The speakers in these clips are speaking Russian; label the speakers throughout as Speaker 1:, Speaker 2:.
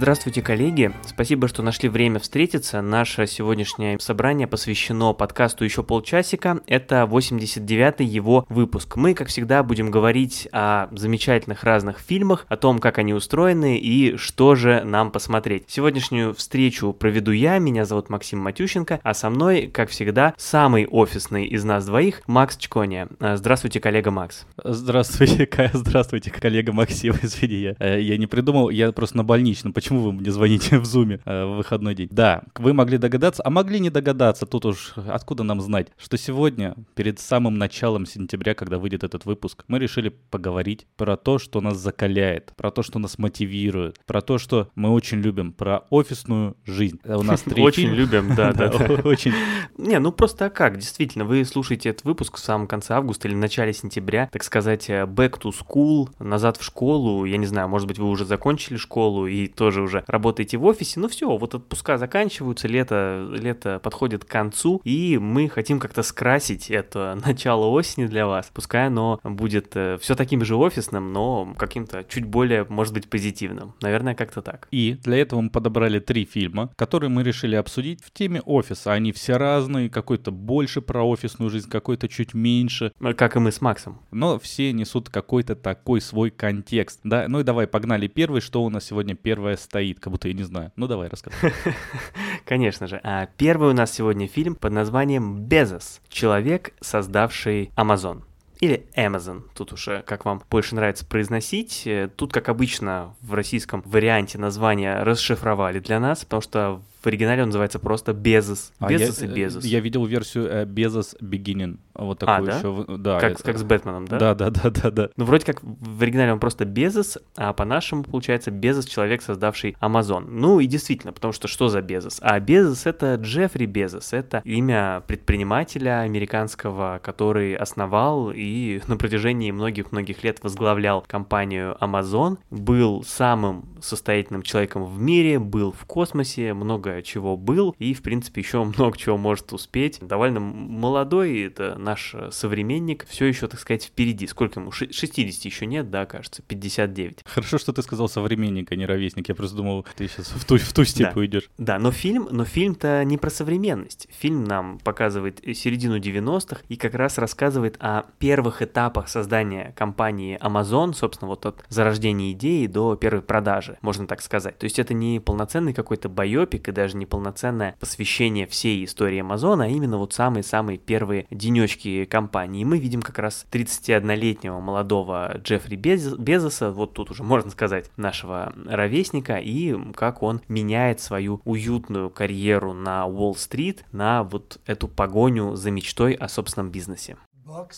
Speaker 1: Здравствуйте, коллеги! Спасибо, что нашли время встретиться. Наше сегодняшнее собрание посвящено подкасту «Еще полчасика». Это 89-й его выпуск. Мы, как всегда, будем говорить о замечательных разных фильмах, о том, как они устроены и что же нам посмотреть. Сегодняшнюю встречу проведу я, меня зовут Максим Матющенко, а со мной, как всегда, самый офисный из нас двоих, Макс Чкония. Здравствуйте, коллега Макс.
Speaker 2: Здравствуйте, здравствуйте, коллега Максим, извини, я, э, я не придумал, я просто на больничном. Почему почему вы мне звоните в зуме э, в выходной день? Да, вы могли догадаться, а могли не догадаться, тут уж откуда нам знать, что сегодня, перед самым началом сентября, когда выйдет этот выпуск, мы решили поговорить про то, что нас закаляет, про то, что нас мотивирует, про то, что мы очень любим, про офисную жизнь.
Speaker 1: У нас три Очень любим, да, да. Очень. Не, ну просто а как, действительно, вы слушаете этот выпуск в самом конце августа или начале сентября, так сказать, э, back to school, назад в школу, я не знаю, может быть, вы уже закончили школу и тоже тоже уже работаете в офисе, ну все, вот отпуска заканчиваются, лето, лето подходит к концу, и мы хотим как-то скрасить это начало осени для вас. Пускай оно будет э, все таким же офисным, но каким-то чуть более, может быть, позитивным. Наверное, как-то так.
Speaker 2: И для этого мы подобрали три фильма, которые мы решили обсудить в теме офиса. Они все разные, какой-то больше про офисную жизнь, какой-то чуть меньше.
Speaker 1: Как и мы с Максом.
Speaker 2: Но все несут какой-то такой свой контекст. Да, ну и давай, погнали. Первый, что у нас сегодня первое стоит, как будто я не знаю. Ну давай, рассказывай.
Speaker 1: Конечно же. А первый у нас сегодня фильм под названием «Безос. Человек, создавший Амазон» или Amazon. Тут уже, как вам больше нравится произносить. Э, тут, как обычно, в российском варианте названия расшифровали для нас, потому что в оригинале он называется просто Безос. Безос
Speaker 2: а
Speaker 1: и Безос.
Speaker 2: Я видел версию э, Безос Beginning. Вот а, такую
Speaker 1: а, да?
Speaker 2: еще.
Speaker 1: Да, как, это... как с Бэтменом, да?
Speaker 2: Да, да, да, да, да.
Speaker 1: Ну, вроде как в оригинале он просто Безос, а по-нашему получается Безос человек, создавший Амазон. Ну и действительно, потому что что за Безос? А Безос это Джеффри Безос. Это имя предпринимателя американского, который основал и на протяжении многих-многих лет возглавлял компанию Amazon. Был самым состоятельным человеком в мире, был в космосе, много много чего был, и, в принципе, еще много чего может успеть. Довольно молодой, это наш современник, все еще, так сказать, впереди. Сколько ему? 60 еще нет, да, кажется, 59.
Speaker 2: Хорошо, что ты сказал современник, а не ровесник. Я просто думал, ты сейчас в ту, в ту степь да. уйдешь.
Speaker 1: Да, но фильм, но фильм-то не про современность. Фильм нам показывает середину 90-х и как раз рассказывает о первых этапах создания компании Amazon, собственно, вот от зарождения идеи до первой продажи, можно так сказать. То есть это не полноценный какой-то байопик и даже не полноценное посвящение всей истории Амазона, а именно вот самые-самые первые денечки компании. И мы видим как раз 31-летнего молодого Джеффри Без... Безоса, вот тут уже можно сказать нашего ровесника, и как он меняет свою уютную карьеру на Уолл-стрит на вот эту погоню за мечтой о собственном бизнесе.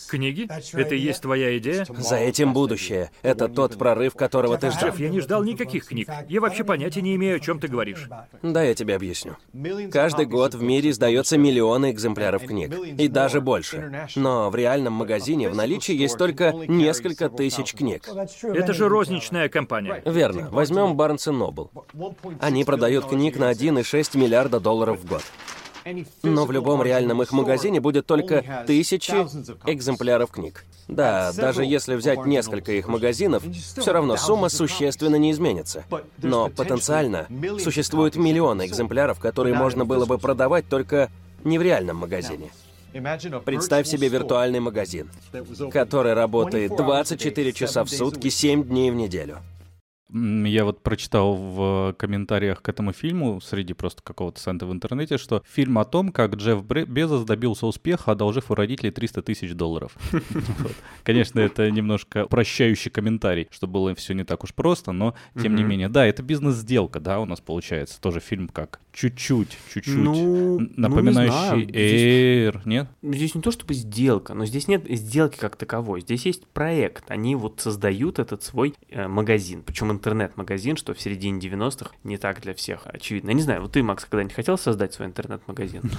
Speaker 3: Книги? Это и есть твоя идея?
Speaker 4: За этим будущее. Это тот прорыв, которого ты ждал.
Speaker 3: Джефф, я не ждал никаких книг. Я вообще понятия не имею, о чем ты говоришь.
Speaker 4: Да, я тебе объясню. Каждый год в мире издается миллионы экземпляров книг. И даже больше. Но в реальном магазине в наличии есть только несколько тысяч книг.
Speaker 3: Это же розничная компания.
Speaker 4: Верно. Возьмем Barnes Noble. Они продают книг на 1,6 миллиарда долларов в год. Но в любом реальном их магазине будет только тысячи экземпляров книг. Да, даже если взять несколько их магазинов, все равно сумма существенно не изменится. Но потенциально существуют миллионы экземпляров, которые можно было бы продавать только не в реальном магазине. Представь себе виртуальный магазин, который работает 24 часа в сутки, 7 дней в неделю.
Speaker 2: Я вот прочитал в комментариях к этому фильму, среди просто какого-то сайта в интернете, что фильм о том, как Джефф Безос добился успеха, одолжив у родителей 300 тысяч долларов. Конечно, это немножко прощающий комментарий, что было все не так уж просто, но тем не менее. Да, это бизнес-сделка, да, у нас получается. Тоже фильм как чуть-чуть, чуть-чуть ну, ну напоминающий Air, нет?
Speaker 1: Здесь не то чтобы сделка, но здесь нет сделки как таковой. Здесь есть проект. Они вот создают этот свой э, магазин. Причем интернет-магазин, что в середине 90-х не так для всех очевидно. Я не знаю, вот ты, Макс, когда-нибудь хотел создать свой интернет-магазин?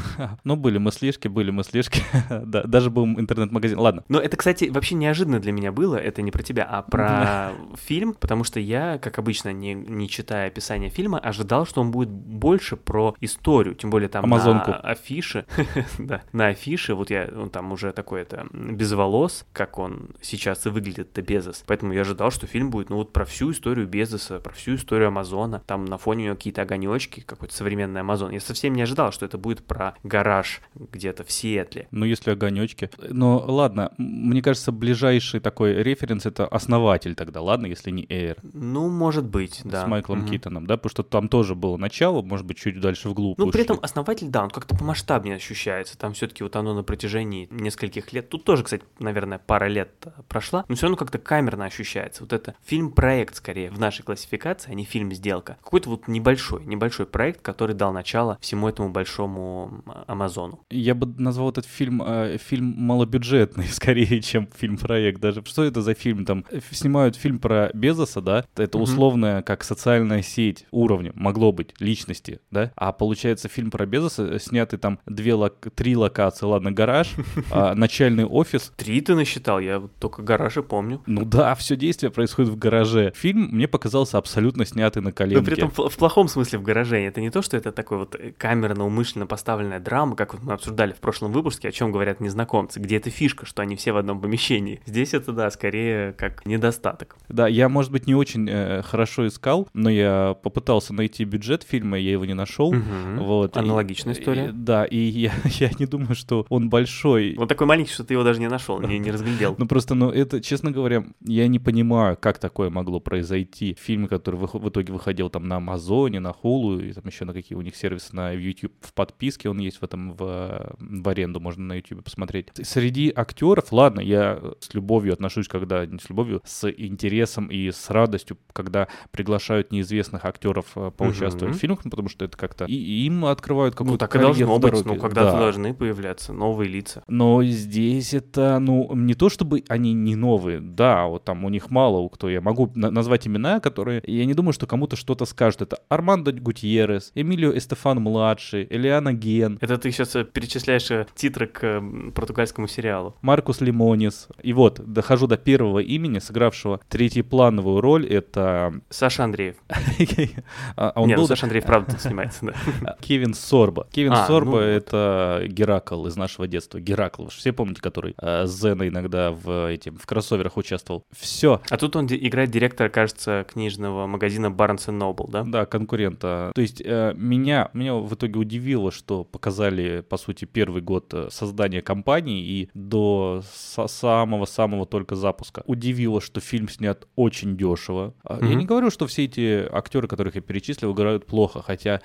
Speaker 2: Ну, были мыслишки, были мыслишки. да, даже был интернет-магазин. Ладно.
Speaker 1: Но это, кстати, вообще неожиданно для меня было. Это не про тебя, а про фильм, потому что я, как обычно, не, не читая описание фильма, ожидал, что он будет больше про историю, тем более там
Speaker 2: Амазонку.
Speaker 1: на афише, да, на афише, вот я, он там уже такой это без волос, как он сейчас и выглядит, это Безос, поэтому я ожидал, что фильм будет, ну вот про всю историю Безоса, про всю историю Амазона, там на фоне у него какие-то огонечки, какой-то современный Амазон. Я совсем не ожидал, что это будет про гараж где-то в Сиэтле.
Speaker 2: Ну, если огонечки. Но ладно, мне кажется, ближайший такой референс это основатель тогда, ладно, если не Эйр.
Speaker 1: Ну, может быть, да.
Speaker 2: С Майклом
Speaker 1: Мгм.
Speaker 2: Китоном, да, потому что там тоже было начало, может быть, чуть дальше вглубь.
Speaker 1: Ну, при этом основатель, да, он как-то помасштабнее ощущается. Там все-таки вот оно на протяжении нескольких лет. Тут тоже, кстати, наверное, пара лет прошла, но все равно как-то камерно ощущается. Вот это фильм-проект, скорее, в нашей классификации, а не фильм-сделка. Какой-то вот небольшой, небольшой проект, который дал начало всему этому большому Амазону.
Speaker 2: Я бы назвал этот фильм э, фильм малобюджетный, скорее, чем фильм-проект. Даже что это за фильм? Там э, снимают фильм про Безоса, да? Это условная, как социальная сеть уровня, могло быть, личности, да? А получается фильм про Безоса, э, снятый там две, лок- три локации, ладно, гараж, а, начальный офис.
Speaker 1: Три ты насчитал, я только гаражи помню.
Speaker 2: Ну да, все действие происходит в гараже. Фильм мне показался абсолютно снятый на
Speaker 1: Но
Speaker 2: коленке.
Speaker 1: при этом в, плохом смысле в гараже. Это не то, что это такой вот э, камерно, умышленно поставленная драма, как вот мы обсуждали в прошлом выпуске, о чем говорят незнакомцы, где это фишка, что они все в одном помещении. Здесь это, да, скорее как недостаток.
Speaker 2: Да, я, может быть, не очень э, хорошо искал, но я попытался найти бюджет фильма, я его не нашел.
Speaker 1: Мгм.
Speaker 2: Вот.
Speaker 1: Аналогичная
Speaker 2: И-
Speaker 1: история.
Speaker 2: и- да, и я, я не думаю, что он большой.
Speaker 1: Он такой маленький, что ты его даже не нашел, не, не разглядел.
Speaker 2: Ну просто, ну это, честно говоря, я не понимаю, как такое могло произойти. Фильм, который вых- в итоге выходил там на Амазоне, на Хулу, и там еще на какие у них сервисы на YouTube в подписке, он есть в этом в, в аренду, можно на YouTube посмотреть. Среди актеров, ладно, я с любовью отношусь, когда, не с любовью, с интересом и с радостью, когда приглашают неизвестных актеров э, поучаствовать
Speaker 1: Мгм.
Speaker 2: в фильмах, ну, потому что это как-то и им открывают какую-то
Speaker 1: Ну, так и должно быть, ну, когда-то
Speaker 2: Да.
Speaker 1: должны появляться новые лица.
Speaker 2: Но здесь это, ну, не то чтобы они не новые, да, вот там у них мало у кто. Я могу на- назвать имена, которые, я не думаю, что кому-то что-то скажут. Это Армандо Гутьеррес, Эмилио Эстефан-младший, Элиана Ген,
Speaker 1: Это ты сейчас перечисляешь э, титры к португальскому сериалу.
Speaker 2: Маркус Лимонис. И вот, дохожу до первого имени, сыгравшего третьеплановую роль, это...
Speaker 1: Саша Андреев.
Speaker 2: а, а он
Speaker 1: Не, ну
Speaker 2: был
Speaker 1: Саша Андреев правда тут да.
Speaker 2: Кевин Сорба. Кевин
Speaker 1: А,
Speaker 2: Сорба
Speaker 1: ну
Speaker 2: это Геракл из нашего детства. Геракл, все помните, который э, с Зена иногда в этим в кроссоверах участвовал. Все.
Speaker 1: А тут он играет директора, кажется, книжного магазина Barnes Noble, да?
Speaker 2: Да, конкурента. То есть э, меня, меня в итоге удивило, что показали, по сути, первый год э, создания компании и до самого-самого только запуска. Удивило, что фильм снят очень дешево. А, Я не говорю, что все эти актеры, которых я перечислил, играют плохо, хотя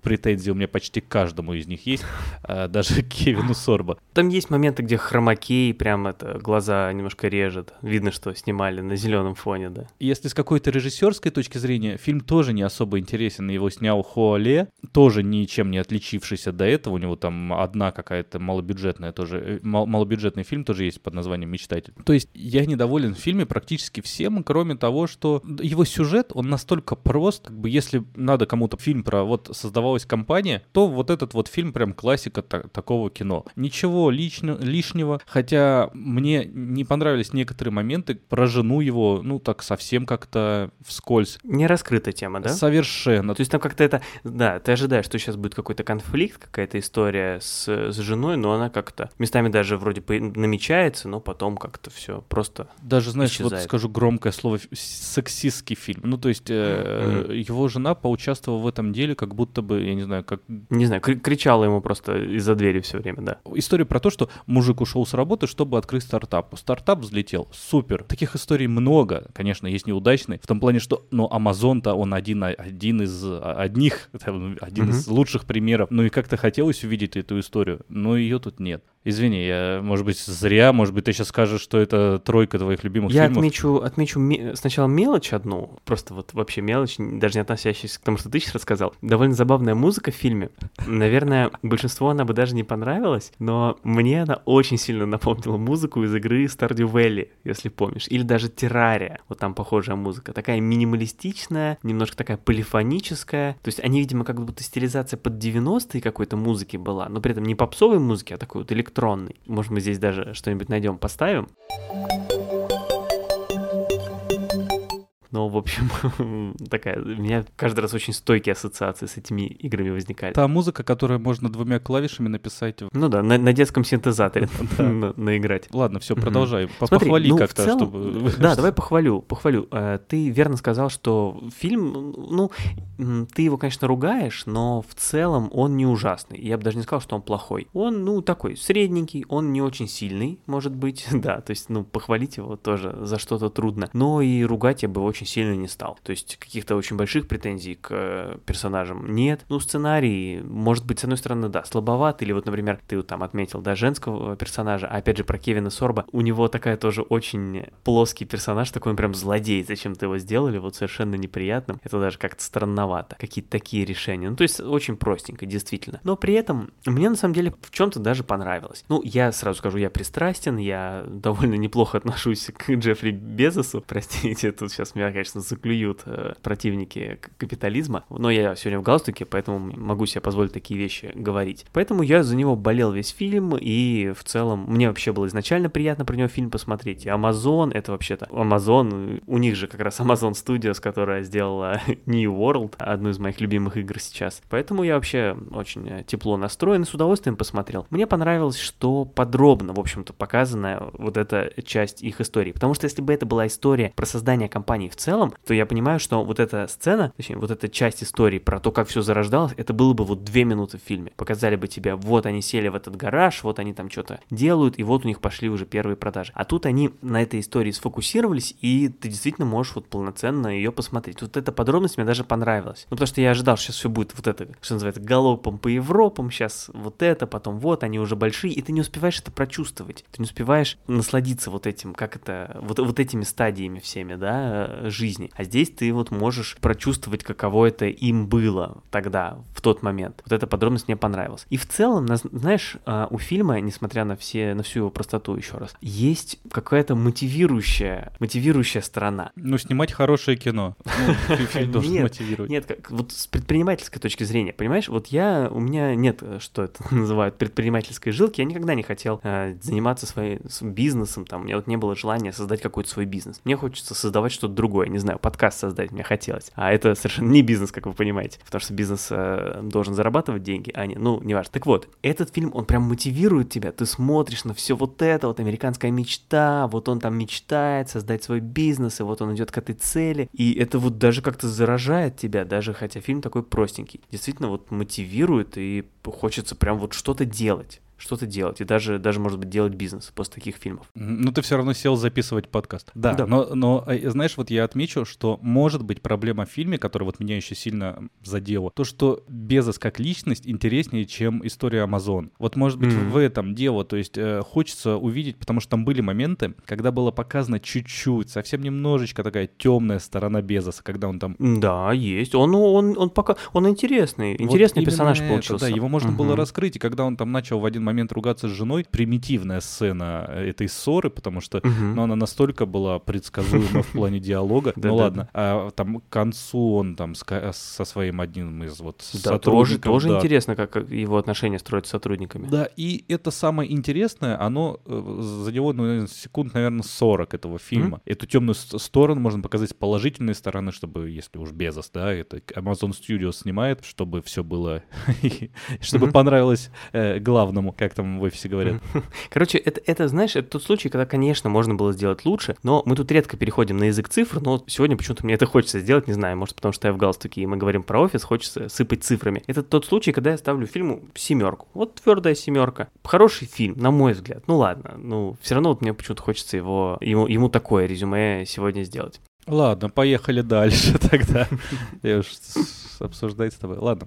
Speaker 2: претензии у меня почти к каждому из них есть, а, даже к Кевину Сорбо.
Speaker 1: Там есть моменты, где хромакей, прям это, глаза немножко режет. Видно, что снимали на зеленом фоне, да.
Speaker 2: Если с какой-то режиссерской точки зрения, фильм тоже не особо интересен. Его снял Хуале, тоже ничем не отличившийся до этого. У него там одна какая-то малобюджетная тоже, э, мал- малобюджетный фильм тоже есть под названием «Мечтатель». То есть я недоволен в фильме практически всем, кроме того, что его сюжет, он настолько прост, как бы если надо кому-то фильм про вот создавалась компания, то вот этот вот фильм прям классика та- такого кино. Ничего лично, лишнего, хотя мне не понравились некоторые моменты про жену его, ну так совсем как-то вскользь.
Speaker 1: Не раскрыта тема, да?
Speaker 2: Совершенно.
Speaker 1: То есть там как-то это, да, ты ожидаешь, что сейчас будет какой-то конфликт, какая-то история с, с женой, но она как-то местами даже вроде бы намечается, но потом как-то все просто.
Speaker 2: Даже, знаешь, вот
Speaker 1: исчезает.
Speaker 2: скажу громкое слово, сексистский фильм. Ну, то есть э,
Speaker 1: Мгм.
Speaker 2: его жена поучаствовала в этом деле, как будто бы, я не знаю, как
Speaker 1: Не знаю, кри- кричала ему просто из-за двери все время, да.
Speaker 2: История про то, что мужик ушел с работы, чтобы открыть стартап. Стартап взлетел. Супер. Таких историй много. Конечно, есть неудачные. В том плане, что, ну, Амазон-то он один, один из а, одних, один
Speaker 1: Мгм.
Speaker 2: из лучших примеров. Ну и как-то хотелось увидеть эту историю, но ее тут нет. Извини, я, может быть, зря, может быть, ты сейчас скажешь, что это тройка твоих любимых
Speaker 1: Я
Speaker 2: фильмов.
Speaker 1: отмечу, отмечу ме- сначала мелочь одну, просто вот вообще мелочь, даже не относящаяся к тому, что ты сейчас рассказал. Довольно забавная музыка в фильме. Наверное, большинству она бы даже не понравилась, но мне она очень сильно напомнила музыку из игры Stardew Valley, если помнишь, или даже Террария. Вот там похожая музыка. Такая минималистичная, немножко такая полифоническая. То есть они, видимо, как будто стилизация под 90-е какой-то музыки была, но при этом не попсовой музыки, а такой вот электронной. Может, мы здесь даже что-нибудь найдем, поставим? Но, в общем, такая, у меня каждый раз очень стойкие ассоциации с этими играми возникали.
Speaker 2: Та музыка, которую можно двумя клавишами написать.
Speaker 1: Ну да, на, на детском синтезаторе на, наиграть.
Speaker 2: Ладно, все, продолжай. Похвали
Speaker 1: ну,
Speaker 2: как-то, чтобы...
Speaker 1: Да, давай похвалю, похвалю. Э, ты верно сказал, что фильм, ну, ты его, конечно, ругаешь, но в целом он не ужасный. Я бы даже не сказал, что он плохой. Он, ну, такой средненький, он не очень сильный, может быть, да, то есть, ну, похвалить его тоже за что-то трудно. Но и ругать я бы очень сильно не стал. То есть каких-то очень больших претензий к э, персонажам нет. Ну, сценарий, может быть, с одной стороны, да, слабоват, или вот, например, ты вот там отметил, да, женского персонажа, а опять же про Кевина Сорба, у него такая тоже очень плоский персонаж, такой он прям злодей, зачем-то его сделали, вот совершенно неприятным. Это даже как-то странновато. Какие-то такие решения. Ну, то есть очень простенько, действительно. Но при этом мне на самом деле в чем-то даже понравилось. Ну, я сразу скажу, я пристрастен, я довольно неплохо отношусь к Джеффри Безосу. Простите, тут сейчас меня, конечно, заклюют э, противники капитализма, но я сегодня в галстуке, поэтому могу себе позволить такие вещи говорить. Поэтому я за него болел весь фильм, и в целом мне вообще было изначально приятно про него фильм посмотреть. И Amazon, это вообще-то Amazon, у них же как раз Amazon Studios, которая сделала New World, одну из моих любимых игр сейчас. Поэтому я вообще очень тепло настроен с удовольствием посмотрел. Мне понравилось, что подробно, в общем-то, показана вот эта часть их истории. Потому что если бы это была история про создание компании в целом, то я понимаю, что вот эта сцена, точнее, вот эта часть истории про то, как все зарождалось, это было бы вот две минуты в фильме. Показали бы тебе, вот они сели в этот гараж, вот они там что-то делают, и вот у них пошли уже первые продажи. А тут они на этой истории сфокусировались, и ты действительно можешь вот полноценно ее посмотреть. Вот эта подробность мне даже понравилась. Ну, потому что я ожидал, что сейчас все будет вот это, что называется, галопом по Европам, сейчас вот это, потом вот, они уже большие, и ты не успеваешь это прочувствовать. Ты не успеваешь насладиться вот этим, как это, вот, вот этими стадиями всеми, да, жизни. А здесь ты вот можешь прочувствовать, каково это им было тогда, в тот момент. Вот эта подробность мне понравилась. И в целом, знаешь, а, у фильма, несмотря на все, на всю его простоту еще раз, есть какая-то мотивирующая, мотивирующая сторона.
Speaker 2: Ну, снимать хорошее кино. Ну, фильм должен мотивировать.
Speaker 1: Нет, как, вот с предпринимательской точки зрения, понимаешь, вот я, у меня нет, что это называют, предпринимательской жилки, я никогда не хотел э, заниматься своим бизнесом, там, у меня вот не было желания создать какой-то свой бизнес. Мне хочется создавать что-то другое, не знаю, подкаст создать мне хотелось. А это совершенно не бизнес, как вы понимаете, потому что бизнес э, должен зарабатывать деньги, а не, ну, не важно. Так вот, этот фильм, он прям мотивирует тебя, ты смотришь на все вот это, вот американская мечта, вот он там мечтает создать свой бизнес, и вот он идет к этой цели, и это вот даже как-то заражает тебя, даже хотя фильм такой простенький. Действительно вот мотивирует, и хочется прям вот что-то делать что-то делать, и даже, даже, может быть, делать бизнес после таких фильмов.
Speaker 2: Ну, ты все равно сел записывать подкаст. Да, да. Но, но, э, знаешь, вот я отмечу, что может быть проблема в фильме, которая вот меня еще сильно задела, то, что Безос как личность интереснее, чем история Амазон. Вот, может быть, mm-hmm. в этом дело, то есть э, хочется увидеть, потому что там были моменты, когда было показано чуть-чуть, совсем немножечко такая темная сторона Безоса, когда он там...
Speaker 1: Да, есть. Он, он, он пока... Он интересный, интересный вот персонаж
Speaker 2: это,
Speaker 1: получился.
Speaker 2: Да, его можно mm-hmm. было раскрыть, и когда он там начал в один момент ругаться с женой. Примитивная сцена этой ссоры, потому что угу. ну, она настолько была предсказуема в плане диалога. Ну ладно, а там к концу он там со своим одним из вот сотрудников.
Speaker 1: Тоже интересно, как его отношения строят с сотрудниками.
Speaker 2: Да, и это самое интересное, оно э, за него ну, секунд, наверное, 40 этого фильма. Эту темную сторону можно показать с положительной стороны, чтобы, если уж Безос, да, это Amazon Studios снимает, чтобы все было, чтобы понравилось э, главному, как там в офисе говорят.
Speaker 1: Короче, это, это, знаешь, это тот случай, когда, конечно, можно было сделать лучше, но мы тут редко переходим на язык цифр, но сегодня почему-то мне это хочется сделать, не знаю, может, потому что я в галстуке, и мы говорим про офис, хочется сыпать цифрами. Это тот случай, когда я ставлю фильму семерку. Вот твердая семерка. Хороший фильм, на мой взгляд. Ну ладно, ну все равно вот мне почему-то хочется его, ему, ему такое резюме сегодня сделать.
Speaker 2: Ладно, поехали дальше тогда. Я уж обсуждать с тобой. Ладно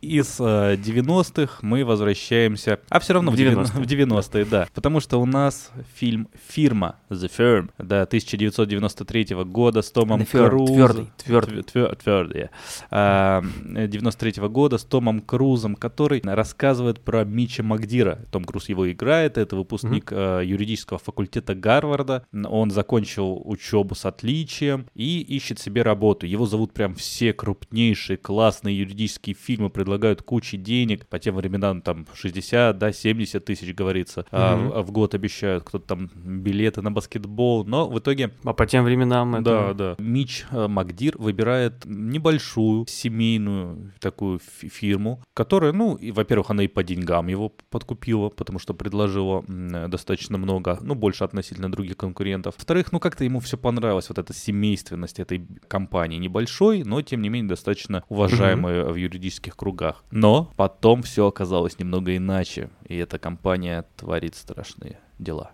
Speaker 2: из э, 90-х мы возвращаемся, а все равно в 90-е, 90 да, потому что у нас фильм «Фирма», «The Firm», да, 1993 года с Томом Крузом.
Speaker 1: Твердый, твердый.
Speaker 2: Твер, твердый. А, 93 -го года с Томом Крузом, который рассказывает про Мича Макдира. Том Круз его играет, это выпускник mm-hmm. э, юридического факультета Гарварда. Он закончил учебу с отличием и ищет себе работу. Его зовут прям все крупнейшие классные юридические фильмы, предлагают предлагают кучи денег, по тем временам там 60, да, 70 тысяч, говорится, а, в, год обещают, кто-то там билеты на баскетбол, но в итоге...
Speaker 1: А по тем временам это...
Speaker 2: Да, да. Мич э, Макдир выбирает небольшую семейную такую фи- фирму, которая, ну, и, во-первых, она и по деньгам его подкупила, потому что предложила достаточно много, ну, больше относительно других конкурентов. Во-вторых, ну, как-то ему все понравилось, вот эта семейственность этой компании. Небольшой, но, тем не менее, достаточно уважаемой в юридических кругах. Но потом все оказалось немного иначе, и эта компания творит страшные дела.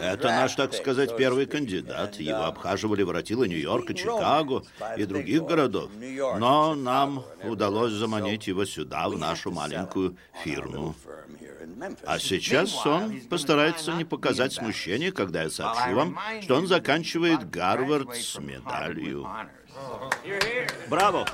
Speaker 5: Это наш, так сказать, первый кандидат. Его обхаживали воротилы Нью-Йорка, Чикаго и других городов. Но нам удалось заманить его сюда, в нашу маленькую фирму. А сейчас он постарается не показать смущения, когда я сообщу вам, что он заканчивает Гарвард с медалью. Браво!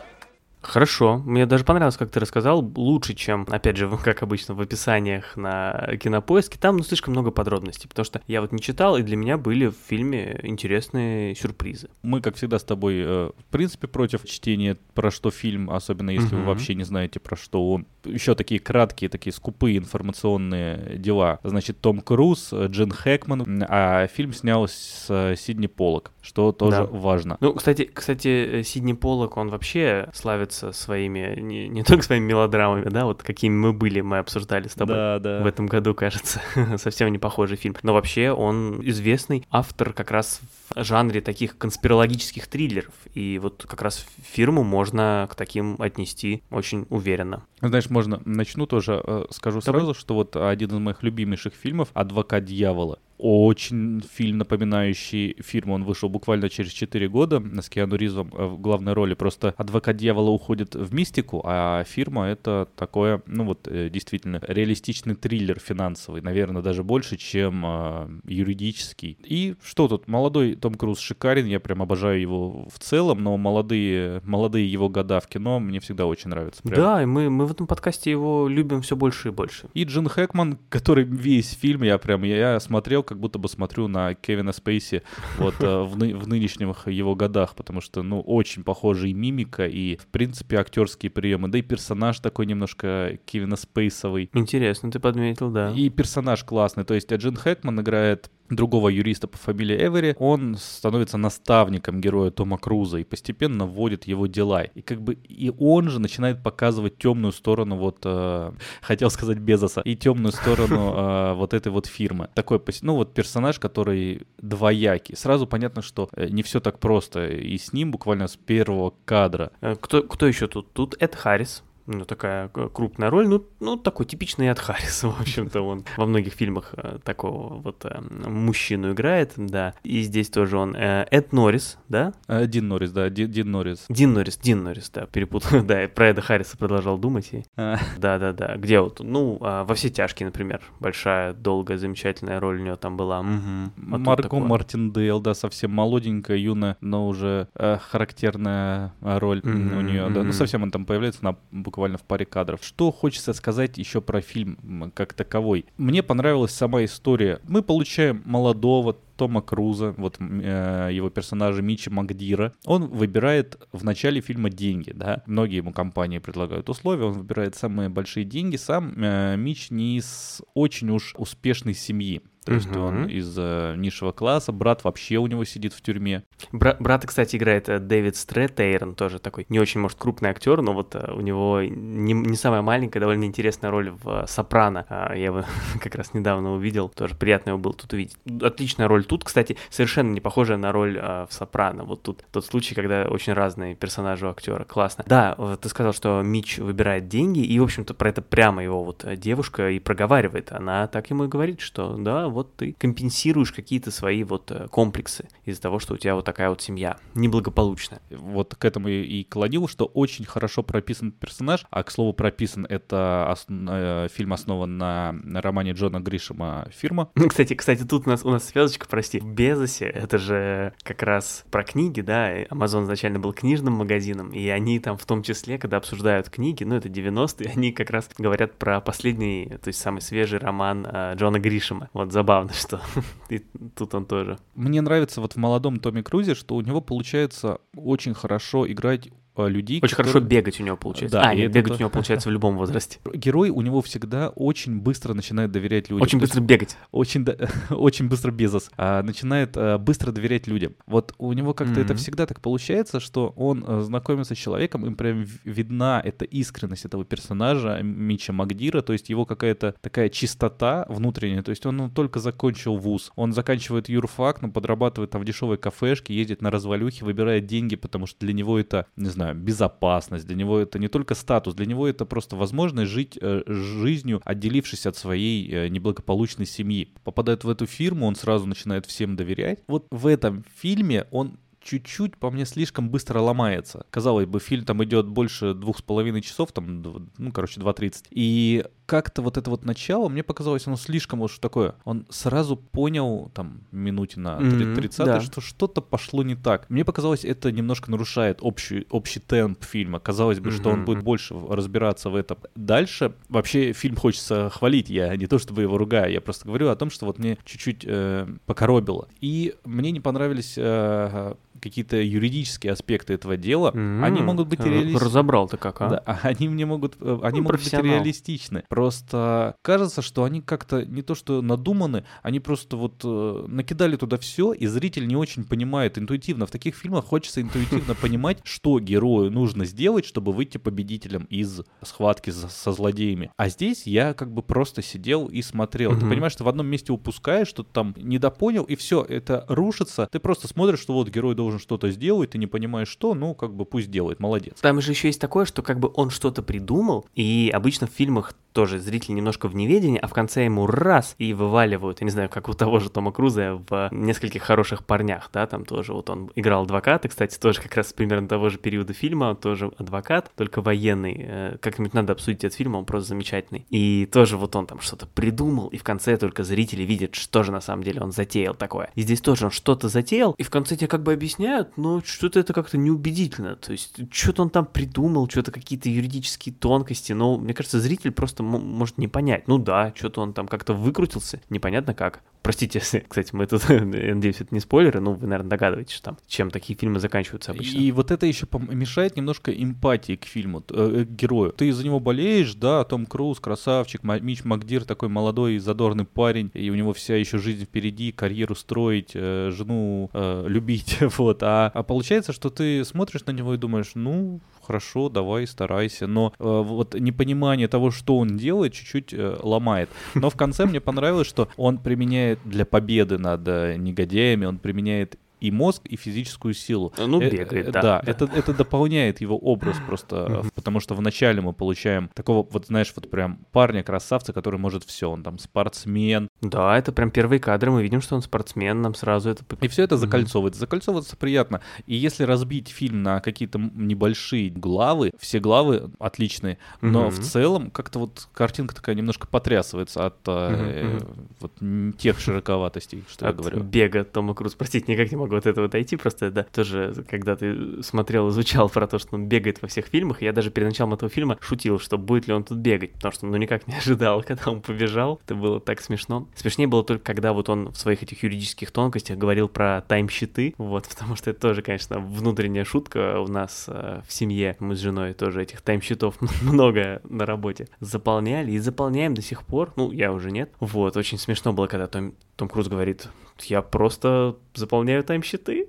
Speaker 1: Хорошо, мне даже понравилось, как ты рассказал, лучше, чем, опять же, как обычно в описаниях на Кинопоиске, там ну, слишком много подробностей, потому что я вот не читал, и для меня были в фильме интересные сюрпризы.
Speaker 2: Мы, как всегда, с тобой, э, в принципе, против чтения про что фильм, особенно если вы
Speaker 1: Мгм.
Speaker 2: вообще не знаете, про что он. Еще такие краткие, такие скупые информационные дела. Значит, Том Круз, э, Джин Хэкман, а фильм снял с э, Сидни Поллок, что тоже
Speaker 1: Да.
Speaker 2: важно.
Speaker 1: Ну, кстати, кстати, Сидни Поллок, он вообще славится своими, не, не только своими мелодрамами, да, вот какими мы были, мы обсуждали с тобой.
Speaker 2: Да, да.
Speaker 1: В этом году, кажется, совсем не похожий фильм. Но вообще он известный автор как раз в жанре таких конспирологических триллеров. И вот как раз фирму можно к таким отнести очень уверенно.
Speaker 2: Знаешь, можно начну тоже, э, скажу
Speaker 1: Давай.
Speaker 2: сразу, что вот один из моих любимейших фильмов «Адвокат дьявола». Очень фильм, напоминающий фильм, он вышел буквально через 4 года с Киану Ривзом э, в главной роли. Просто «Адвокат дьявола» уходит в мистику, а фирма — это такое, ну вот, э, действительно, реалистичный триллер финансовый, наверное, даже больше, чем э, юридический. И что тут, молодой Том Круз шикарен, я прям обожаю его в целом, но молодые, молодые его года в кино мне всегда очень нравятся. Прям.
Speaker 1: Да, и мы, мы в этом подкасте его любим все больше и больше.
Speaker 2: И Джин Хэкман, который весь фильм, я прям, я смотрел, как будто бы смотрю на Кевина Спейси вот э, в, ны- в нынешних его годах, потому что, ну, очень похожа и мимика, и, в принципе, актерские приемы, да и персонаж такой немножко Кевина Спейсовый.
Speaker 1: Интересно, ты подметил, да.
Speaker 2: И персонаж классный, то есть Джин Хэкман играет другого юриста по фамилии Эвери, он становится наставником героя Тома Круза и постепенно вводит его дела. И как бы и он же начинает показывать темную сторону вот, э, хотел сказать Безоса, и темную сторону э, вот этой вот фирмы. Такой, ну вот персонаж, который двоякий. Сразу понятно, что э, не все так просто. И с ним буквально с первого кадра
Speaker 1: Э, Кто, кто еще тут? Тут Эд Харрис. Ну, такая э, крупная роль. Ну, ну, такой типичный Эд Харрис, в общем-то, он во многих фильмах э, такого вот э, мужчину играет, да. И здесь тоже он. Эд Норрис, да?
Speaker 2: Дин Норрис, да, Дин, Дин Норрис.
Speaker 1: Дин Норрис, Дин Норрис, да, перепутал. Да, про Эда Харриса продолжал думать. И...
Speaker 2: А,
Speaker 1: Да-да-да. Где вот? Ну, а, во все тяжкие, например. Большая, долгая, замечательная роль у него там была. Вот тут
Speaker 2: Марго. Мартиндейл, да, совсем молоденькая, юная, но уже характерная роль у нее, да. Ну, совсем он там появляется на, буквально в паре кадров. Что хочется сказать еще про фильм как таковой? Мне понравилась сама история. Мы получаем молодого Тома Круза, вот э, его персонажа Мичи Макдира. Он выбирает в начале фильма деньги, да. Многие ему компании предлагают условия, он выбирает самые большие деньги. Сам э, Мич не из очень уж успешной семьи. То есть
Speaker 1: Мгм.
Speaker 2: он из э, низшего класса, брат вообще у него сидит в тюрьме.
Speaker 1: Бра- брата, кстати, играет э, Дэвид Стрэттейрон, тоже такой не очень, может, крупный актер, но вот э, у него не, не самая маленькая, довольно интересная роль в э, «Сопрано». А, Я его как раз недавно увидел, тоже приятно его было тут увидеть. Отличная роль тут, кстати, совершенно не похожая на роль э, в «Сопрано». Вот тут тот случай, когда очень разные персонажи у актера. Классно. Да, вот ты сказал, что Мич выбирает деньги, и, в общем-то, про это прямо его вот э, девушка и проговаривает. Она так ему и говорит, что да, вот ты компенсируешь какие-то свои вот э, комплексы из-за того, что у тебя вот такая вот семья неблагополучная.
Speaker 2: Вот к этому и клонил, что очень хорошо прописан персонаж. А, к слову, прописан это ос- э, фильм основан на, романе Джона Гришема «Фирма».
Speaker 1: Ну, кстати, кстати, тут у нас, у нас связочка, прости, в Безосе, это же как раз про книги, да, Amazon изначально был книжным магазином, и они там в том числе, когда обсуждают книги, ну, это 90-е, они как раз говорят про последний, то есть самый свежий роман э, Джона Гришема. Вот забавно, что и тут он тоже.
Speaker 2: Мне нравится вот в молодом Томе Крузе, что у него получается очень хорошо играть людей,
Speaker 1: Очень
Speaker 2: которые-
Speaker 1: хорошо бегать у него получается.
Speaker 2: Да,
Speaker 1: а, нет,
Speaker 2: это
Speaker 1: бегать у него получается в любом возрасте.
Speaker 2: Герой у него всегда очень быстро начинает доверять людям.
Speaker 1: Очень быстро бегать.
Speaker 2: очень, очень быстро Безос а, начинает а, быстро доверять людям. Вот у него как-то это
Speaker 1: Мгм.
Speaker 2: всегда так получается, что он а, знакомится с человеком, им прям видна эта искренность этого персонажа Мича Магдира, то есть его какая-то такая чистота внутренняя, то есть он ну, только закончил вуз, он заканчивает юрфак, но подрабатывает там в дешевой кафешке, ездит на развалюхи, выбирает деньги, потому что для него это, не знаю, безопасность, для него это не только статус, для него это просто возможность жить э, жизнью, отделившись от своей э, неблагополучной семьи. Попадает в эту фирму, он сразу начинает всем доверять. Вот в этом фильме он чуть-чуть, по мне, слишком быстро ломается. Казалось бы, фильм там идет больше двух с половиной часов, там, ну, короче, 2.30. И как-то вот это вот начало, мне показалось, оно слишком уж такое. Он сразу понял, там, минуте на
Speaker 1: Мгм,
Speaker 2: 30
Speaker 1: да.
Speaker 2: что что-то пошло не так. Мне показалось, это немножко нарушает общий, общий темп фильма. Казалось бы, что он будет больше разбираться в этом. Дальше, вообще, фильм хочется хвалить, я не то чтобы его ругаю, я просто говорю о том, что вот мне чуть-чуть э, покоробило. И мне не понравились э, какие-то юридические аспекты этого дела. Они
Speaker 1: М,
Speaker 2: могут быть реалистичны.
Speaker 1: Разобрал ты как, а?
Speaker 2: Да, они мне могут, э, они
Speaker 1: Ну,
Speaker 2: могут быть реалистичны. Просто кажется, что они как-то не то что надуманы, они просто вот э, накидали туда все, и зритель не очень понимает интуитивно. В таких фильмах хочется интуитивно понимать, что герою нужно сделать, чтобы выйти победителем из схватки со злодеями. А здесь я как бы просто сидел и смотрел. Ты понимаешь, ты в одном месте упускаешь, что-то там недопонял, и все, это рушится. Ты просто смотришь, что вот герой должен что-то сделать, ты не понимаешь что, ну как бы пусть делает, молодец.
Speaker 1: Там же еще есть такое, что как бы он что-то придумал, и обычно в фильмах тоже зритель немножко в неведении, а в конце ему раз и вываливают, я не знаю, как у того же Тома Круза в нескольких хороших парнях, да, там тоже вот он играл адвоката, кстати, тоже как раз примерно того же периода фильма, тоже адвокат, только военный, Э, как-нибудь надо обсудить этот фильм, он просто замечательный. И тоже вот он там что-то придумал, и в конце только зрители видят, что же на самом деле он затеял такое. И здесь тоже он что-то затеял, и в конце тебе как бы объясняют, но что-то это как-то неубедительно, то есть что-то он там придумал, что-то какие-то юридические тонкости, но мне кажется, зритель просто может не понять. Ну да, что-то он там как-то выкрутился, непонятно как. Простите, если, кстати, мы тут, надеюсь, это не спойлеры, ну вы, наверное, догадываетесь, что там, чем такие фильмы заканчиваются обычно.
Speaker 2: И вот это еще мешает немножко эмпатии к фильму, э, к герою. Ты за него болеешь, да, Том Круз, красавчик, Мич Макдир такой молодой, задорный парень, и у него вся еще жизнь впереди, карьеру строить, э, жену э, любить, вот. А, а получается, что ты смотришь на него и думаешь, ну, хорошо, давай, старайся. Но э, вот непонимание того, что он делает, чуть-чуть э, ломает. Но в конце мне понравилось, что он применяет для победы над э, негодяями, он применяет и мозг, и физическую силу.
Speaker 1: Ну,
Speaker 2: Э,
Speaker 1: бегает,
Speaker 2: э,
Speaker 1: да.
Speaker 2: Да, это, это дополняет его образ просто, э, потому что вначале мы получаем такого, вот знаешь, вот прям парня-красавца, который может все, он там спортсмен,
Speaker 1: Да, это прям первые кадры, мы видим, что он спортсмен, нам сразу это...
Speaker 2: и все это закольцовывается. Закольцовывается приятно. И если разбить фильм на какие-то небольшие главы, все главы отличные, но в целом как-то вот картинка такая немножко потрясывается от э, вот тех широковатостей, что я говорю.
Speaker 1: бега Тома Круз. Простите, никак не могу от этого отойти, просто да, тоже, когда ты смотрел, изучал про то, что он бегает во всех фильмах, я даже перед началом этого фильма шутил, что будет ли он тут бегать, потому что ну никак не ожидал, когда он побежал, это было так смешно. Смешнее было только, когда вот он в своих этих юридических тонкостях говорил про тайм-щиты, вот, потому что это тоже, конечно, внутренняя шутка у нас э, в семье, мы с женой тоже этих тайм-щитов много на работе заполняли и заполняем до сих пор, ну, я уже нет, вот, очень смешно было, когда Том, Том Круз говорит, я просто заполняю тайм-щиты.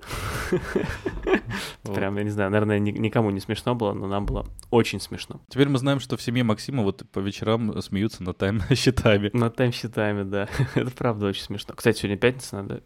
Speaker 1: Прям, я не знаю, наверное, ни- никому не смешно было, но нам было очень смешно.
Speaker 2: Теперь мы знаем, что в семье Максима вот по вечерам смеются над тайм-счетами.
Speaker 1: Над тайм-счетами, да. Это правда очень смешно. Кстати, сегодня пятница, надо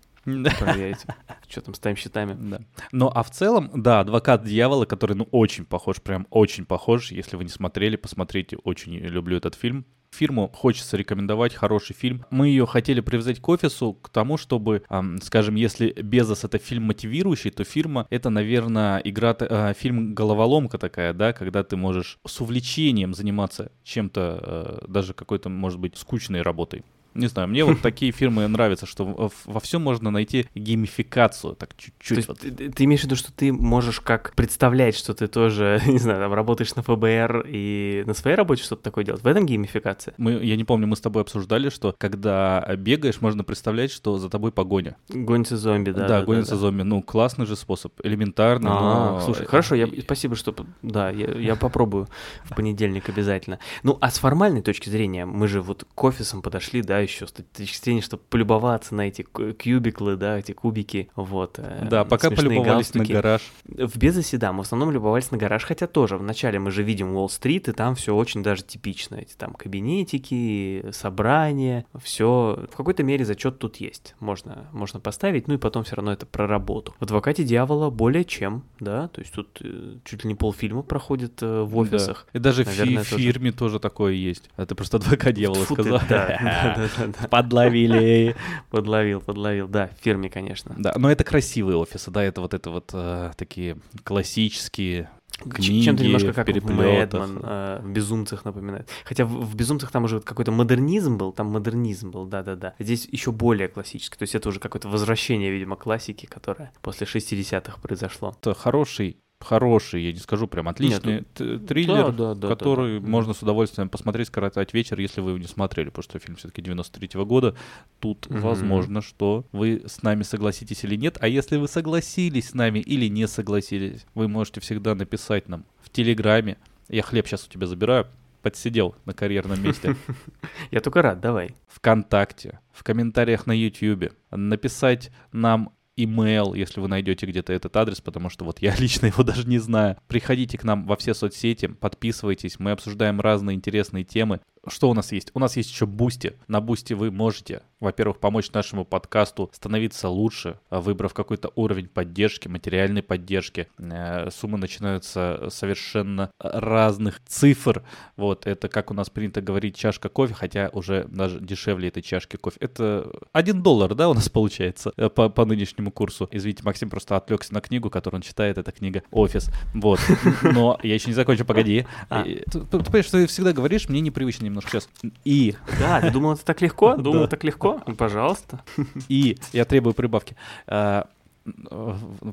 Speaker 1: проверить, что там с тайм-счетами.
Speaker 2: Да. Ну, а в целом, да, «Адвокат дьявола», который, ну, очень похож, прям очень похож. Если вы не смотрели, посмотрите, очень люблю этот фильм. Фирму хочется рекомендовать, хороший фильм. Мы ее хотели привязать к офису, к тому, чтобы, ам, скажем, если «Безос» — это фильм мотивирующий, то фирма — это, наверное, игра, а, фильм «Головоломка» такая, да, когда ты можешь с увлечением заниматься чем-то, э, даже какой-то, может быть, скучной работой. Не знаю, мне вот такие фильмы нравятся, что во всем можно найти геймификацию, так чуть-чуть.
Speaker 1: Вот. Ты, ты имеешь в виду, что ты можешь как представлять, что ты тоже, не знаю, там работаешь на ФБР и на своей работе что-то такое делать? В этом геймификация?
Speaker 2: Мы, я не помню, мы с тобой обсуждали, что когда бегаешь, можно представлять, что за тобой погоня.
Speaker 1: Гонится зомби, да.
Speaker 2: Да, да гонится да, зомби. Ну, классный же способ, элементарный. А,
Speaker 1: но... слушай, хорошо, я, спасибо, что... Да, я, я попробую в понедельник обязательно. Ну, а с формальной точки зрения, мы же вот к офисам подошли, да, еще с точки зрения, чтобы полюбоваться на эти кубиклы, да, эти кубики, вот.
Speaker 2: Э, да, пока полюбовались галстуки. на гараж.
Speaker 1: В Безосе, да, мы в основном любовались на гараж, хотя тоже вначале мы же видим Уолл-стрит, и там все очень даже типично, эти там кабинетики, собрания, все в какой-то мере зачет тут есть, можно, можно поставить, ну и потом все равно это про работу. В «Адвокате дьявола» более чем, да, то есть тут э, чуть ли не полфильма проходит э, в офисах.
Speaker 2: Да. И даже Наверное, в фирме тоже... тоже такое есть. Это просто «Адвокат дьявола» сказал. да, да, да. Подловили.
Speaker 1: Подловил, подловил, да, в фирме, конечно.
Speaker 2: Да, но это красивые офисы, да, это вот это вот э, такие классические Книги, Чем-то немножко как в Мэдман,
Speaker 1: э, в «Безумцах» напоминает. Хотя в, в «Безумцах» там уже какой-то модернизм был, там модернизм был, да-да-да. Здесь еще более классический, то есть это уже какое-то возвращение, видимо, классики, которое после 60-х произошло.
Speaker 2: Это хороший хороший, я не скажу прям отличный Нет, триллер, да, да, да, который да, да. можно с удовольствием посмотреть, скоротать вечер, если вы его не смотрели, потому что фильм все-таки 93-го года. Тут угу. возможно, что вы с нами согласитесь или нет. А если вы согласились с нами или не согласились, вы можете всегда написать нам в Телеграме. Я хлеб сейчас у тебя забираю, подсидел на карьерном месте.
Speaker 1: Я только рад, давай.
Speaker 2: Вконтакте, в комментариях на YouTube, написать нам email, если вы найдете где-то этот адрес, потому что вот я лично его даже не знаю. Приходите к нам во все соцсети, подписывайтесь, мы обсуждаем разные интересные темы. Что у нас есть? У нас есть еще Boosty. На Boosty вы можете, во-первых, помочь нашему подкасту становиться лучше, выбрав какой-то уровень поддержки, материальной поддержки. Э, суммы начинаются совершенно разных цифр. Вот, это, как у нас принято говорить, чашка кофе, хотя уже даже дешевле этой чашки кофе. Это один доллар, да, у нас получается э, по, по нынешнему курсу. Извините, Максим просто отвлекся на книгу, которую он читает. Это книга «Офис». Вот. Но я еще не закончил, погоди. А. Ты, ты понимаешь, что ты всегда говоришь, мне непривычно немножко сейчас. И...
Speaker 1: Да, ты думал, это так легко? Думал, так легко? Ну, пожалуйста.
Speaker 2: И я требую прибавки.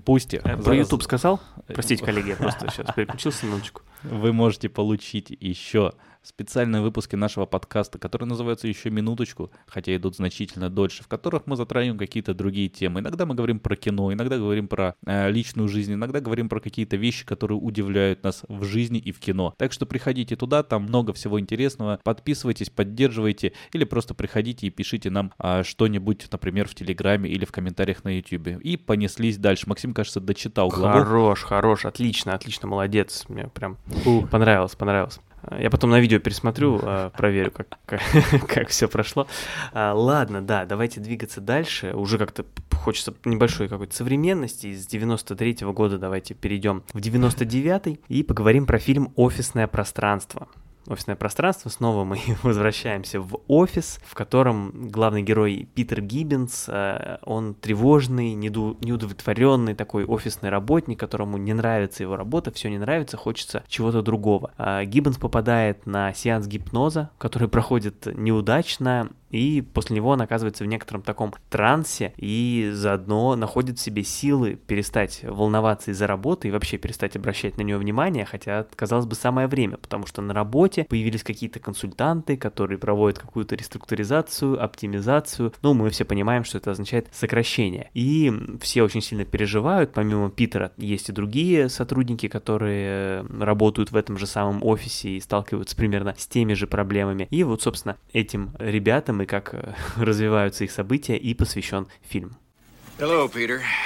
Speaker 2: Пусти.
Speaker 1: Э, про YouTube сказал? Простите, коллеги, я просто сейчас переключился минуточку.
Speaker 2: Вы можете получить еще специальные выпуски нашего подкаста, которые называются «Еще минуточку», хотя идут значительно дольше, в которых мы затрагиваем какие-то другие темы. Иногда мы говорим про кино, иногда говорим про э, личную жизнь, иногда говорим про какие-то вещи, которые удивляют нас в жизни и в кино. Так что приходите туда, там много всего интересного. Подписывайтесь, поддерживайте или просто приходите и пишите нам э, что-нибудь, например, в Телеграме или в комментариях на YouTube. И понеслись дальше. Максим, кажется, дочитал
Speaker 1: главу. Хорош, хорош, отлично, отлично, молодец. Мне прям Фу. понравилось, понравилось. Я потом на видео пересмотрю, а, проверю, как, как, как все прошло. А, ладно, да, давайте двигаться дальше. Уже как-то хочется небольшой какой-то современности. Из 93-го года давайте перейдем в 99-й и поговорим про фильм «Офисное пространство» офисное пространство. Снова мы возвращаемся в офис, в котором главный герой Питер Гиббинс, э, он тревожный, неудовлетворенный такой офисный работник, которому не нравится его работа, все не нравится, хочется чего-то другого. А Гиббинс попадает на сеанс гипноза, который проходит неудачно, и после него он оказывается в некотором таком трансе и заодно находит в себе силы перестать волноваться из-за работы и вообще перестать обращать на нее внимание, хотя, казалось бы, самое время, потому что на работе появились какие-то консультанты, которые проводят какую-то реструктуризацию, оптимизацию, ну, мы все понимаем, что это означает сокращение. И все очень сильно переживают, помимо Питера есть и другие сотрудники, которые работают в этом же самом офисе и сталкиваются примерно с теми же проблемами. И вот, собственно, этим ребятам и как э, развиваются их события, и посвящен фильм.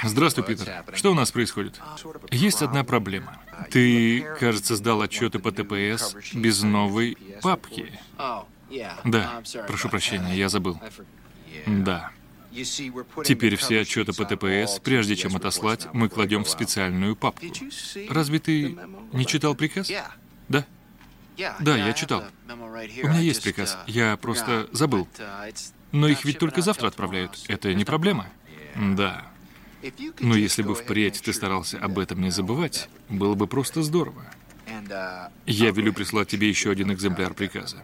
Speaker 6: Здравствуй, Питер. Что у нас происходит? Есть одна проблема. Ты, кажется, сдал отчеты по ТПС без новой папки. Да, прошу прощения, я забыл. Да. Теперь все отчеты по ТПС, прежде чем отослать, мы кладем в специальную папку. Разве ты не читал приказ? Да. Да, я читал. У меня есть приказ. Я просто забыл. Но их ведь только завтра отправляют. Это не проблема. Да. Но если бы впредь ты старался об этом не забывать, было бы просто здорово. Я велю прислать тебе еще один экземпляр приказа.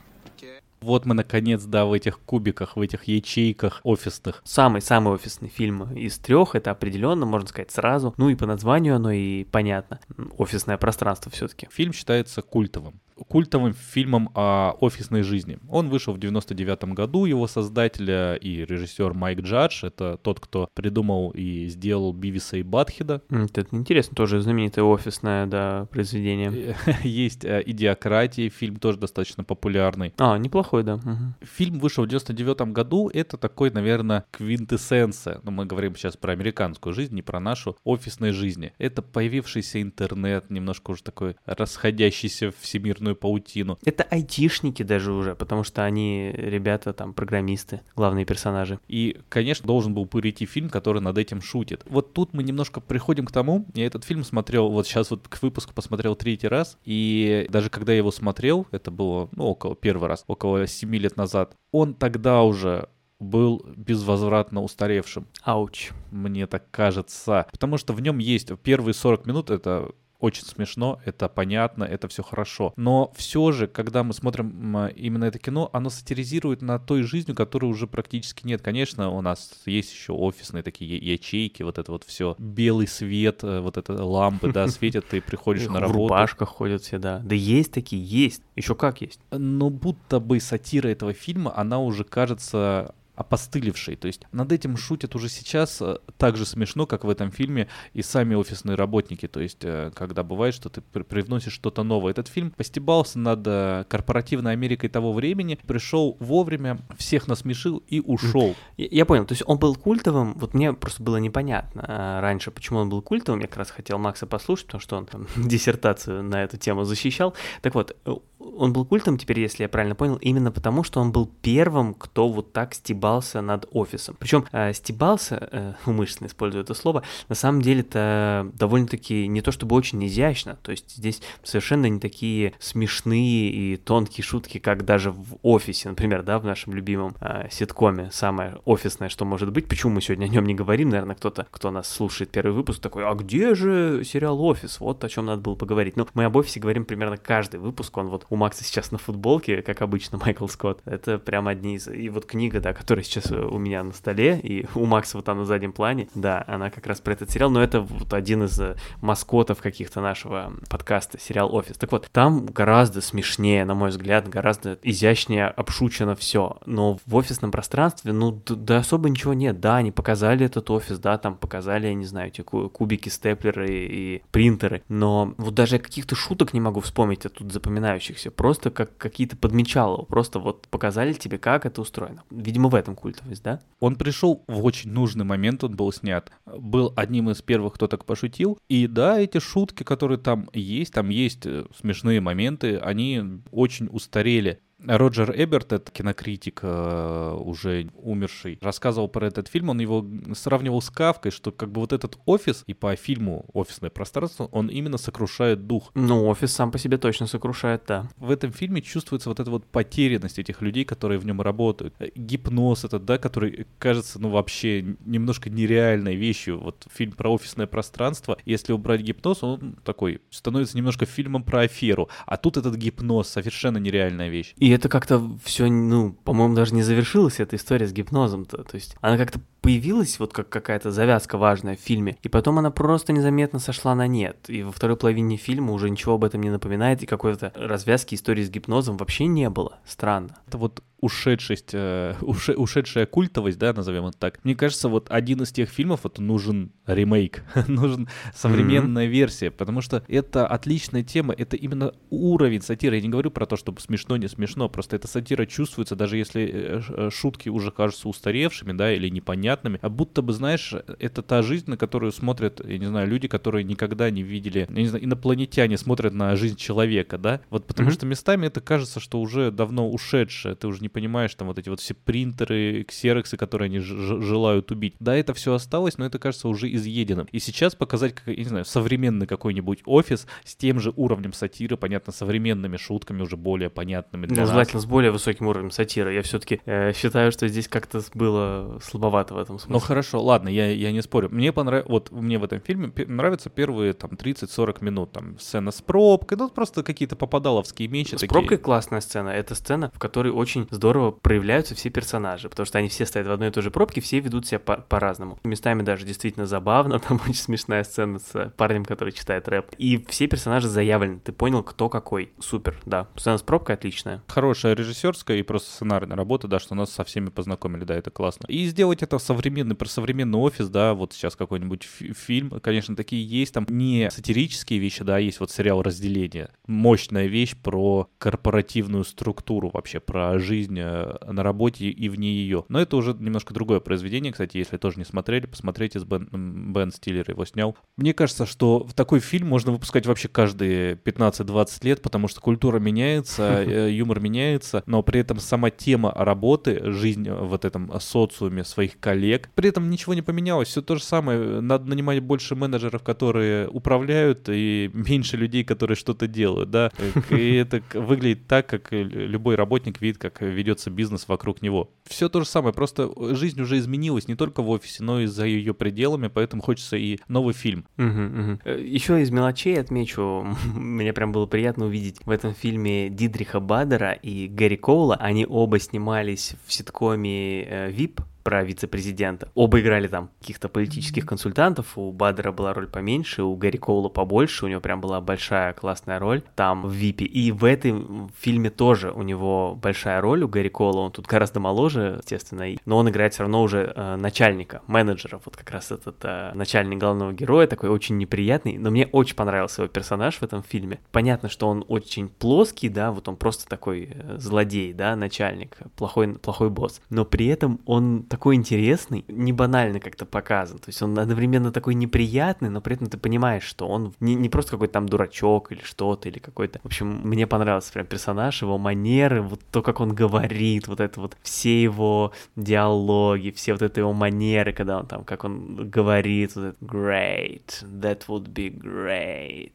Speaker 2: Вот мы, наконец, да, в этих кубиках, в этих ячейках офисных.
Speaker 1: Самый-самый офисный фильм из трех, это определенно, можно сказать, сразу. Ну и по названию оно и понятно. Офисное пространство все-таки.
Speaker 2: Фильм считается культовым культовым фильмом о офисной жизни. Он вышел в 99 году, его создателя и режиссер Майк Джадж, это тот, кто придумал и сделал Бивиса и Батхеда.
Speaker 1: Это интересно, тоже знаменитое офисное, да, произведение.
Speaker 2: Есть э, «Идиократия», фильм тоже достаточно популярный.
Speaker 1: А, неплохой, да. Угу.
Speaker 2: Фильм вышел в 99 году, это такой, наверное, квинтэссенция, но мы говорим сейчас про американскую жизнь, не про нашу офисной жизни. Это появившийся интернет, немножко уже такой расходящийся всемирную сплошную паутину.
Speaker 1: Это айтишники даже уже, потому что они ребята там программисты, главные персонажи.
Speaker 2: И, конечно, должен был прийти фильм, который над этим шутит. Вот тут мы немножко приходим к тому, я этот фильм смотрел, вот сейчас вот к выпуску посмотрел третий раз, и даже когда я его смотрел, это было, ну, около первый раз, около семи лет назад, он тогда уже был безвозвратно устаревшим.
Speaker 1: Ауч.
Speaker 2: Мне так кажется. Потому что в нем есть первые 40 минут, это очень смешно, это понятно, это все хорошо. Но все же, когда мы смотрим именно это кино, оно сатиризирует на той жизни, которой уже практически нет. Конечно, у нас есть еще офисные такие ячейки, вот это вот все, белый свет, э, вот это лампы, да, светят, ты приходишь на работу. В
Speaker 1: рубашках ходят все, да. Да есть такие, есть. Еще как есть.
Speaker 2: Но будто бы сатира этого фильма, она уже кажется опостылевшей. То есть над этим шутят уже сейчас э, так же смешно, как в этом фильме и сами офисные работники. То есть э, когда бывает, что ты привносишь что-то новое. Этот фильм постебался над э, корпоративной Америкой того времени, пришел вовремя, всех насмешил и ушел.
Speaker 1: Я, я понял, то есть он был культовым, вот мне просто было непонятно раньше, почему он был культовым, я как раз хотел Макса послушать, потому что он там диссертацию на эту тему защищал. Так вот, он был культом теперь, если я правильно понял, именно потому, что он был первым, кто вот так стебался над офисом. Причем э, стебался, э, умышленно использую это слово, на самом деле это довольно-таки не то чтобы очень изящно, то есть здесь совершенно не такие смешные и тонкие шутки, как даже в офисе, например, да, в нашем любимом э, ситкоме, самое офисное, что может быть. Почему мы сегодня о нем не говорим? Наверное, кто-то, кто нас слушает первый выпуск, такой, а где же сериал «Офис»? Вот о чем надо было поговорить. Ну, мы об офисе говорим примерно каждый выпуск, он вот у Макса сейчас на футболке, как обычно, Майкл Скотт. Это прям одни из... И вот книга, да, которая сейчас у меня на столе, и у Макса вот там на заднем плане, да, она как раз про этот сериал, но это вот один из э, маскотов каких-то нашего подкаста, сериал «Офис». Так вот, там гораздо смешнее, на мой взгляд, гораздо изящнее обшучено все, но в офисном пространстве, ну, да особо ничего нет, да, они показали этот офис, да, там показали, я не знаю, эти кубики, степлеры и принтеры, но вот даже каких-то шуток не могу вспомнить, а тут запоминающихся. Просто как какие-то подмечалы, просто вот показали тебе, как это устроено. Видимо, в этом культовость, да?
Speaker 2: Он пришел в очень нужный момент, он был снят. Был одним из первых, кто так пошутил. И да, эти шутки, которые там есть, там есть э, смешные моменты, они очень устарели. Роджер Эберт, это кинокритик, э, уже умерший, рассказывал про этот фильм, он его сравнивал с Кавкой, что как бы вот этот офис, и по фильму «Офисное пространство», он именно сокрушает дух.
Speaker 1: Ну, офис сам по себе точно сокрушает, да.
Speaker 2: В этом фильме чувствуется вот эта вот потерянность этих людей, которые в нем работают. Гипноз этот, да, который кажется, ну, вообще немножко нереальной вещью. Вот фильм про офисное пространство, если убрать гипноз, он такой становится немножко фильмом про аферу. А тут этот гипноз, совершенно нереальная вещь.
Speaker 1: И это как-то все, ну, по-моему, даже не завершилась эта история с гипнозом-то. То есть она как-то появилась вот как какая-то завязка важная в фильме, и потом она просто незаметно сошла на нет. И во второй половине фильма уже ничего об этом не напоминает, и какой-то развязки истории с гипнозом вообще не было. Странно.
Speaker 2: Это вот ушедшесть, э, уше, ушедшая культовость, да, назовем это так. Мне кажется, вот один из тех фильмов, вот нужен ремейк, нужен современная mm-hmm. версия, потому что это отличная тема, это именно уровень сатиры. Я не говорю про то, чтобы смешно, не смешно, просто эта сатира чувствуется, даже если э, э, шутки уже кажутся устаревшими, да, или непонятными, а будто бы, знаешь, это та жизнь, на которую смотрят, я не знаю, люди, которые никогда не видели, я не знаю, инопланетяне смотрят на жизнь человека, да, вот потому mm-hmm. что местами это кажется, что уже давно ушедшее, ты уже не не понимаешь, там вот эти вот все принтеры, ксероксы, которые они желают убить. Да, это все осталось, но это кажется уже изъеденным. И сейчас показать, как, я не знаю, современный какой-нибудь офис с тем же уровнем сатиры, понятно, современными шутками, уже более понятными для
Speaker 1: ну,
Speaker 2: нас.
Speaker 1: желательно с более высоким уровнем сатиры. Я все-таки э, считаю, что здесь как-то было слабовато в этом смысле.
Speaker 2: Ну хорошо, ладно, я, я не спорю. Мне понравилось, вот мне в этом фильме нравятся первые там 30-40 минут, там сцена с пробкой, ну просто какие-то попадаловские мечи.
Speaker 1: С
Speaker 2: такие.
Speaker 1: пробкой классная сцена. Это сцена, в которой очень здорово проявляются все персонажи, потому что они все стоят в одной и той же пробке, все ведут себя по- по-разному. Местами даже действительно забавно, там очень смешная сцена с парнем, который читает рэп. И все персонажи заявлены, ты понял, кто какой. Супер, да. Сцена с пробкой отличная.
Speaker 2: Хорошая режиссерская и просто сценарная работа, да, что нас со всеми познакомили, да, это классно. И сделать это современный, про современный офис, да, вот сейчас какой-нибудь фи- фильм, конечно, такие есть, там не сатирические вещи, да, есть вот сериал «Разделение». Мощная вещь про корпоративную структуру вообще, про жизнь э, на работе и вне ее. Но это уже немножко другое произведение, кстати, если тоже не смотрели, посмотрите, с Бен, Бен Стиллер его снял. Мне кажется, что в такой фильм можно выпускать вообще каждые 15-20 лет, потому что культура меняется, э, юмор меняется, но при этом сама тема работы, жизнь в вот этом социуме своих коллег, при этом ничего не поменялось, все то же самое. Надо нанимать больше менеджеров, которые управляют, и меньше людей, которые что-то делают, да. И это выглядит так, как любой работник видит, как ведется бизнес вокруг него. Все то же самое, просто жизнь уже изменилась не только в офисе, но и за ее пределами, поэтому хочется и новый фильм.
Speaker 1: Еще из мелочей отмечу, мне прям было приятно увидеть в этом фильме Дидриха Бадера и Гэри Коула. Они оба снимались в ситкоме VIP, про вице-президента. Оба играли там каких-то политических консультантов, у Бадера была роль поменьше, у Гарри Коула побольше, у него прям была большая классная роль там в Випе. И в этом фильме тоже у него большая роль, у Гарри Коула, он тут гораздо моложе, естественно, но он играет все равно уже э, начальника, менеджера, вот как раз этот э, начальник главного героя, такой очень неприятный, но мне очень понравился его персонаж в этом фильме. Понятно, что он очень плоский, да, вот он просто такой э, злодей, да, начальник, плохой, плохой босс, но при этом он такой интересный, не банально как-то показан. То есть он одновременно такой неприятный, но при этом ты понимаешь, что он не, не просто какой-то там дурачок или что-то, или какой-то... В общем, мне понравился прям персонаж, его манеры, вот то, как он говорит, вот это вот, все его диалоги, все вот это его манеры, когда он там, как он говорит, вот это great, that would be great,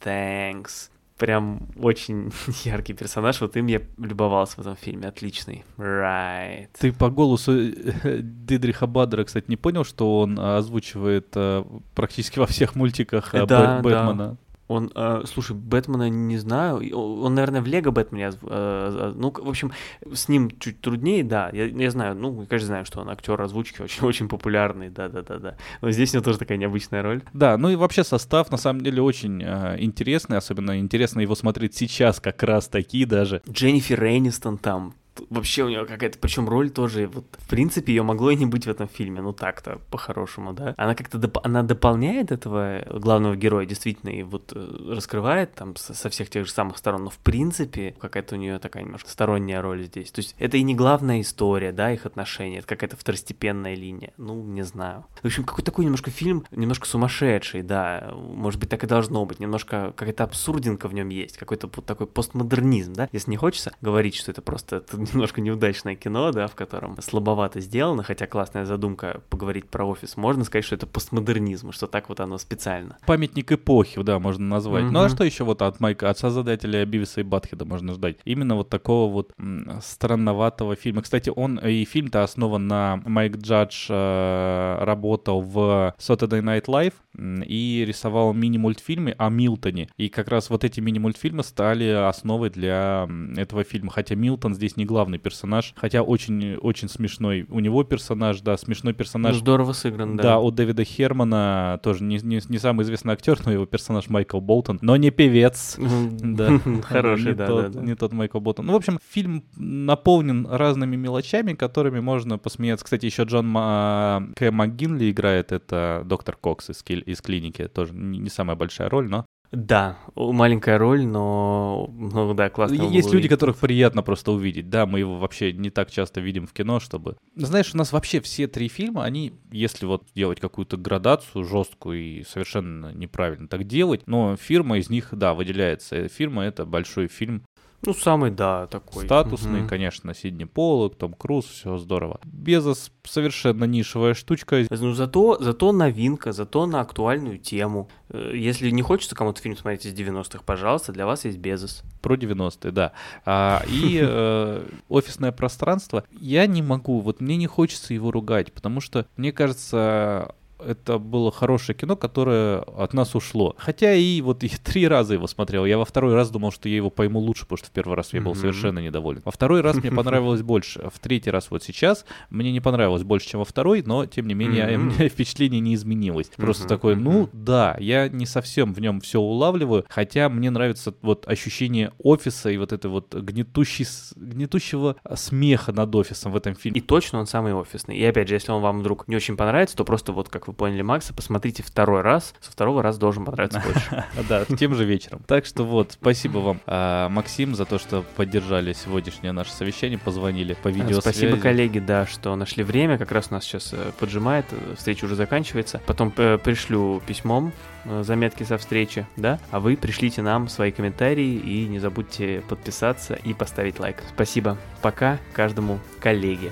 Speaker 1: thanks прям очень яркий персонаж. Вот им я любовался в этом фильме. Отличный. Right.
Speaker 2: Ты по голосу э, Дидриха Бадера, кстати, не понял, что он озвучивает э, практически во всех мультиках э,
Speaker 1: да,
Speaker 2: Бэтмена?
Speaker 1: Да. Он, э, слушай, Бэтмена не знаю. Он, наверное, в Лего Бэтмене. Э, ну, в общем, с ним чуть труднее, да. Я, я знаю, ну, конечно, знаю, что он актер озвучки очень, очень популярный, да, да, да, да. Но здесь у него тоже такая необычная роль.
Speaker 2: Да, ну и вообще состав на самом деле очень э, интересный, особенно интересно его смотреть сейчас, как раз таки даже.
Speaker 1: Дженнифер Энистон там вообще у нее какая-то, причем роль тоже, вот, в принципе, ее могло и не быть в этом фильме, ну так-то, по-хорошему, да. Она как-то, доп- она дополняет этого главного героя, действительно, и вот э, раскрывает там со, со всех тех же самых сторон, но в принципе какая-то у нее такая немножко сторонняя роль здесь. То есть это и не главная история, да, их отношения, это какая-то второстепенная линия, ну, не знаю. В общем, какой такой немножко фильм, немножко сумасшедший, да, может быть, так и должно быть, немножко какая-то абсурдинка в нем есть, какой-то вот такой постмодернизм, да, если не хочется говорить, что это просто немножко неудачное кино, да, в котором слабовато сделано, хотя классная задумка поговорить про офис, можно сказать, что это постмодернизм, что так вот оно специально.
Speaker 2: Памятник эпохи, да, можно назвать. Mm-hmm. Ну а что еще вот от Майка, от создателя Бивиса и Батхеда можно ждать? Именно вот такого вот странноватого фильма. Кстати, он и фильм-то основан на Майк Джадж э, работал в Saturday Night Live и рисовал мини-мультфильмы о Милтоне. И как раз вот эти мини-мультфильмы стали основой для этого фильма. Хотя Милтон здесь не главный персонаж, хотя очень, очень смешной. У него персонаж, да, смешной персонаж.
Speaker 1: Ну, здорово сыгран, да.
Speaker 2: Да, у Дэвида Хермана тоже не, не, не самый известный актер, но его персонаж Майкл Болтон, но не певец.
Speaker 1: Да, хороший, да,
Speaker 2: да. Не тот Майкл Болтон. Ну, в общем, фильм наполнен разными мелочами, которыми можно посмеяться. Кстати, еще Джон К. МакГинли играет, это доктор Кокс из, из клиники, тоже не самая большая роль, но
Speaker 1: да, маленькая роль, но, ну да, классно.
Speaker 2: Есть люди, которых приятно просто увидеть. Да, мы его вообще не так часто видим в кино, чтобы... Знаешь, у нас вообще все три фильма, они, если вот делать какую-то градацию жесткую и совершенно неправильно так делать, но фирма из них, да, выделяется. Фирма — это большой фильм
Speaker 1: Ну, самый, да, такой.
Speaker 2: Статусный,
Speaker 1: Мгм.
Speaker 2: конечно, Сидни Поллок, Том Круз, все здорово. Безос совершенно нишевая штучка.
Speaker 1: Ну, зато, зато новинка, зато на актуальную тему. Э, Если не хочется кому-то фильм смотреть из 90-х, пожалуйста, для вас есть Безос.
Speaker 2: Про 90-е, да. А, и э, офисное пространство. Я не могу, вот мне не хочется его ругать, потому что, мне кажется, это было хорошее кино, которое от нас ушло. Хотя и вот я три раза его смотрел. Я во второй раз думал, что я его пойму лучше, потому что в первый раз я был совершенно недоволен. Во второй раз мне понравилось больше. В третий раз вот сейчас мне не понравилось больше, чем во второй, но тем не менее у меня впечатление не изменилось. Просто такой, ну да, я не совсем в нем все улавливаю, хотя мне нравится вот ощущение офиса и вот это вот гнетущий, гнетущего смеха над офисом в этом
Speaker 1: И
Speaker 2: фильме.
Speaker 1: точно он самый офисный. И опять же, если он вам вдруг не очень понравится, то просто вот, как вы поняли Макса, посмотрите второй раз. Со второго раза должен понравиться больше.
Speaker 2: Да, тем же вечером. Так что вот, спасибо вам, а, Максим, за то, что поддержали сегодняшнее наше совещание, позвонили по видеосвязи.
Speaker 1: Спасибо, коллеги, да, что нашли время. Как раз нас сейчас э, поджимает, э, встреча уже заканчивается. Потом э, пришлю письмом э, заметки со встречи, да? А вы пришлите нам свои комментарии и не забудьте подписаться и поставить лайк. Спасибо. Пока каждому коллеге.